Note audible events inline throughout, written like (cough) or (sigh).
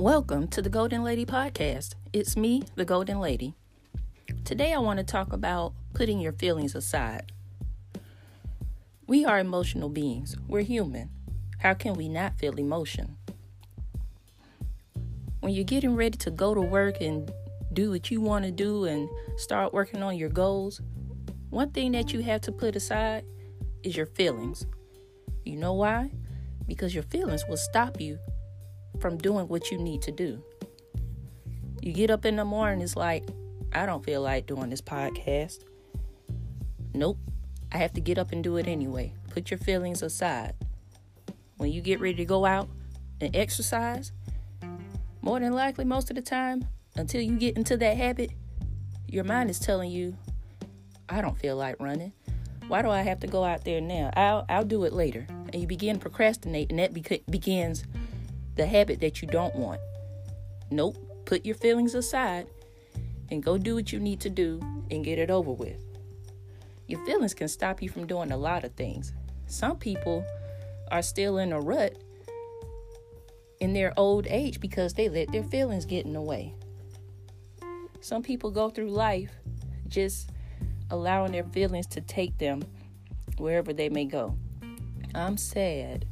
Welcome to the Goalden Lady Podcast. It's me, the Goalden Lady. Today I want to talk about putting your feelings aside. We are emotional beings, we're human. How can we not feel emotion? When you're getting ready to go to work and do what you want to do and start working on your goals, one thing that you have to put aside is your feelings. You know why? Because your feelings will stop you from doing what you need to do. You get up in the morning, it's like, I don't feel like doing this podcast. Nope. I have to get up and do it anyway. Put your feelings aside. When you get ready to go out and exercise, more than likely, most of the time, until you get into that habit, your mind is telling you, I don't feel like running. Why do I have to go out there now? I'll, I'll do it later. And you begin procrastinating. That beca- begins the habit that you don't want. Nope. Put your feelings aside and go do what you need to do and get it over with. Your feelings can stop you from doing a lot of things. Some people are still in a rut in their old age because they let their feelings get in the way. Some people go through life just allowing their feelings to take them wherever they may go. I'm sad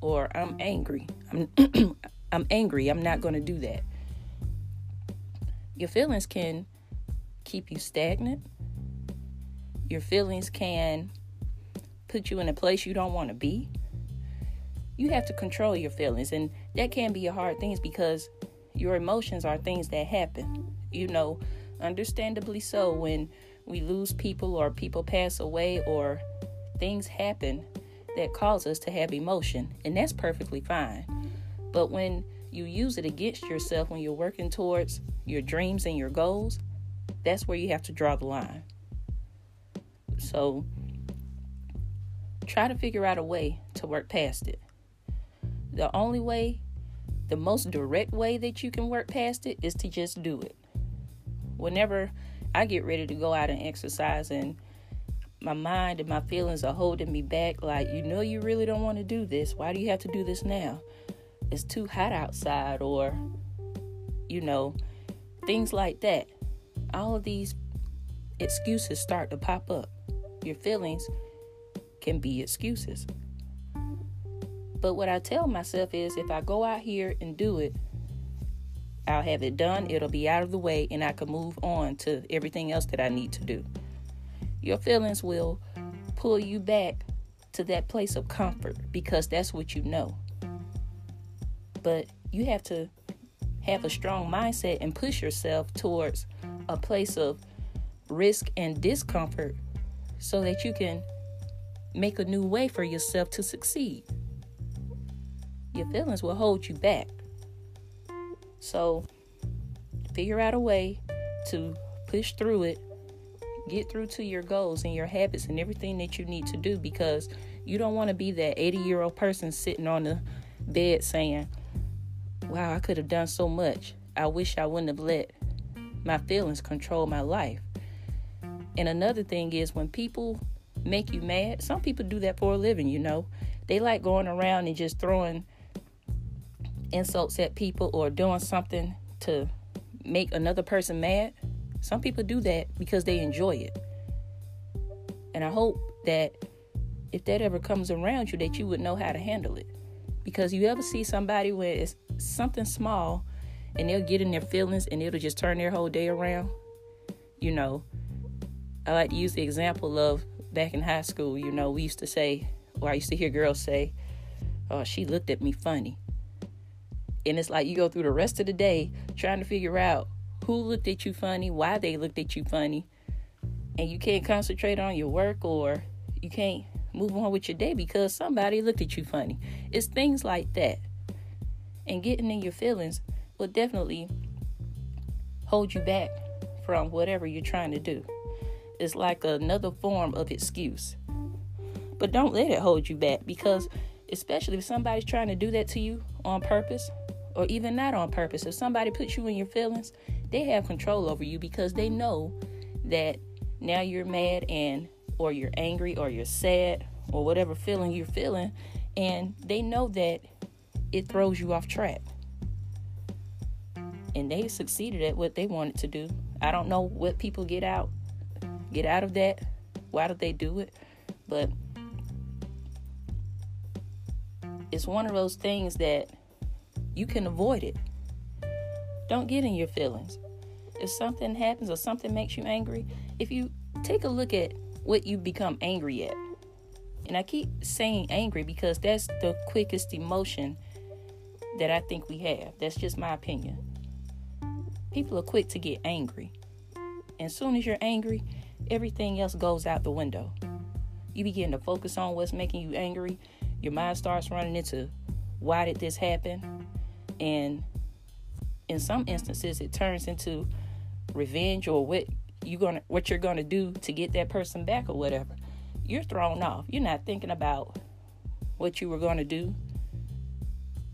or I'm angry. I'm (clears throat) I'm angry. I'm not going to do that. Your feelings can keep you stagnant. Your feelings can put you in a place you don't want to be. You have to control your feelings, and that can be a hard thing because your emotions are things that happen. You know, understandably so, when we lose people or people pass away or things happen that cause us to have emotion, and that's perfectly fine. But when you use it against yourself when you're working towards your dreams and your goals, that's where you have to draw the line. So try to figure out a way to work past it. The only way, the most direct way that you can work past it is to just do it. Whenever I get ready to go out and exercise and my mind and my feelings are holding me back like you know you really don't want to do this why do you have to do this now it's too hot outside or you know things like that. All of these excuses start to pop up. Your feelings can be excuses. But what i tell myself is if i go out here and do it i'll have it done. It'll be out of the way and i can move on to everything else that i need to do. Your feelings will pull you back to that place of comfort because that's what you know. But you have to have a strong mindset and push yourself towards a place of risk and discomfort so that you can make a new way for yourself to succeed. Your feelings will hold you back. So, figure out a way to push through it get through to your goals and your habits and everything that you need to do because you don't want to be that 80 year old person sitting on the bed saying, Wow, I could have done so much. I wish I wouldn't have let my feelings control my life. And another thing is when people make you mad, some people do that for a living, you know. They like going around and just throwing insults at people or doing something to make another person mad. Some people do that because they enjoy it. And I hope that if that ever comes around you, that you would know how to handle it. Because you ever see somebody where it's something small and they'll get in their feelings and it'll just turn their whole day around. You know, I like to use the example of back in high school, you know, we used to say, or I used to hear girls say, oh, she looked at me funny. And it's like you go through the rest of the day trying to figure out who looked at you funny, why they looked at you funny, and you can't concentrate on your work or you can't move on with your day because somebody looked at you funny. It's things like that. And getting in your feelings will definitely hold you back from whatever you're trying to do. It's like another form of excuse. But don't let it hold you back because, especially if somebody's trying to do that to you on purpose or even not on purpose, if somebody puts you in your feelings they have control over you because they know that now you're mad and or you're angry or you're sad or whatever feeling you're feeling and they know that it throws you off track. and they succeeded at what they wanted to do. I don't know what people get out get out of that. Why did they do it? But it's one of those things that you can avoid it. Don't get in your feelings. If something happens or something makes you angry, if you take a look at what you become angry at, and I keep saying angry because that's the quickest emotion that I think we have. That's just my opinion. People are quick to get angry. And as soon as you're angry, everything else goes out the window. You begin to focus on what's making you angry. Your mind starts running into why did this happen? And in some instances it turns into revenge or what you gonna what you're gonna do to get that person back or whatever you're thrown off. You're not thinking about what you were to do,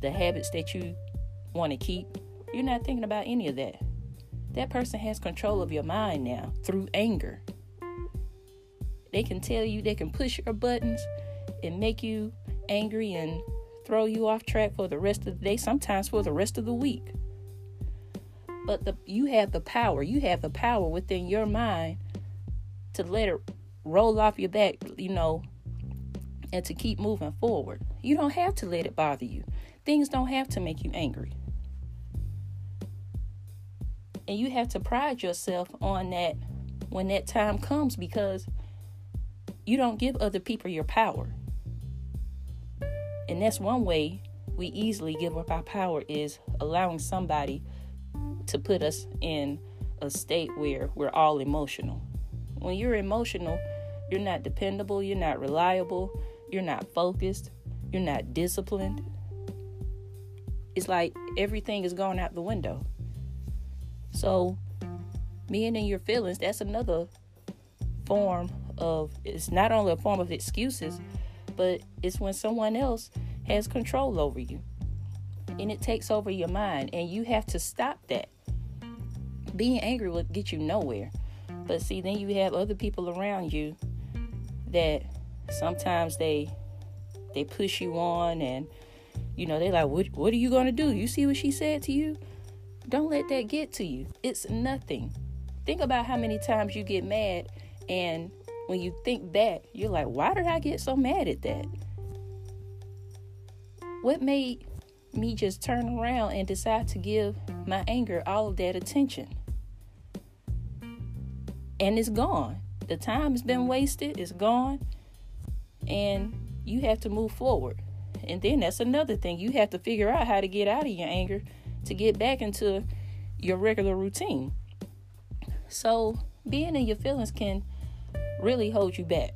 the habits that you want to keep. You're not thinking about any of that. That person has control of your mind now through anger. They can tell you, they can push your buttons and make you angry and throw you off track for the rest of the day, sometimes for the rest of the week. But the, you have the power, you have the power within your mind to let it roll off your back, you know, and to keep moving forward. You don't have to let it bother you. Things don't have to make you angry. And you have to pride yourself on that when that time comes because you don't give other people your power. And that's one way we easily give up our power is allowing somebody to put us in a state where we're all emotional. When you're emotional, you're not dependable, you're not reliable, you're not focused, you're not disciplined. It's like everything is going out the window. So, being in your feelings, that's another form of it's not only a form of excuses, but it's when someone else has control over you. And it takes over your mind, and you have to stop that. Being angry will get you nowhere. But see, then you have other people around you that sometimes they they push you on and you know they're like what, what are you going to do? You see what she said to you? Don't let that get to you. It's nothing. Think about how many times you get mad and when you think back you're like why did i get so mad at that? What made me just turn around and decide to give my anger all of that attention and it's gone the time has been wasted, it's gone, and you have to move forward. And then that's another thing. You have to figure out how to get out of your anger to get back into your regular routine. So, being in your feelings can really hold you back.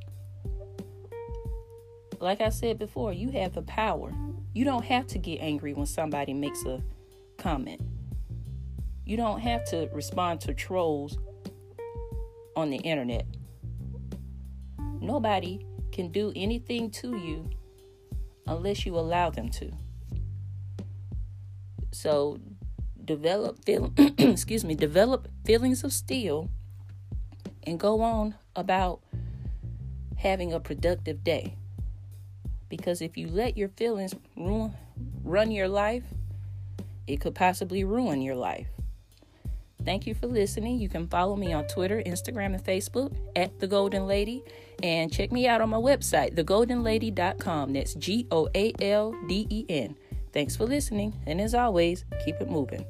Like I said before, you have the power. You don't have to get angry when somebody makes a comment. You don't have to respond to trolls on the internet. Nobody can do anything to you unless you allow them to. So develop feel (clears throat) excuse me, develop feelings of steel and go on about having a productive day. Because if you let your feelings ruin, run your life, it could possibly ruin your life. Thank you for listening. You can follow me on Twitter, Instagram, and Facebook at The Goalden Lady. And check me out on my website, thegoaldenlady.com. That's G O A L D E N. Thanks for listening. And as always, keep it moving.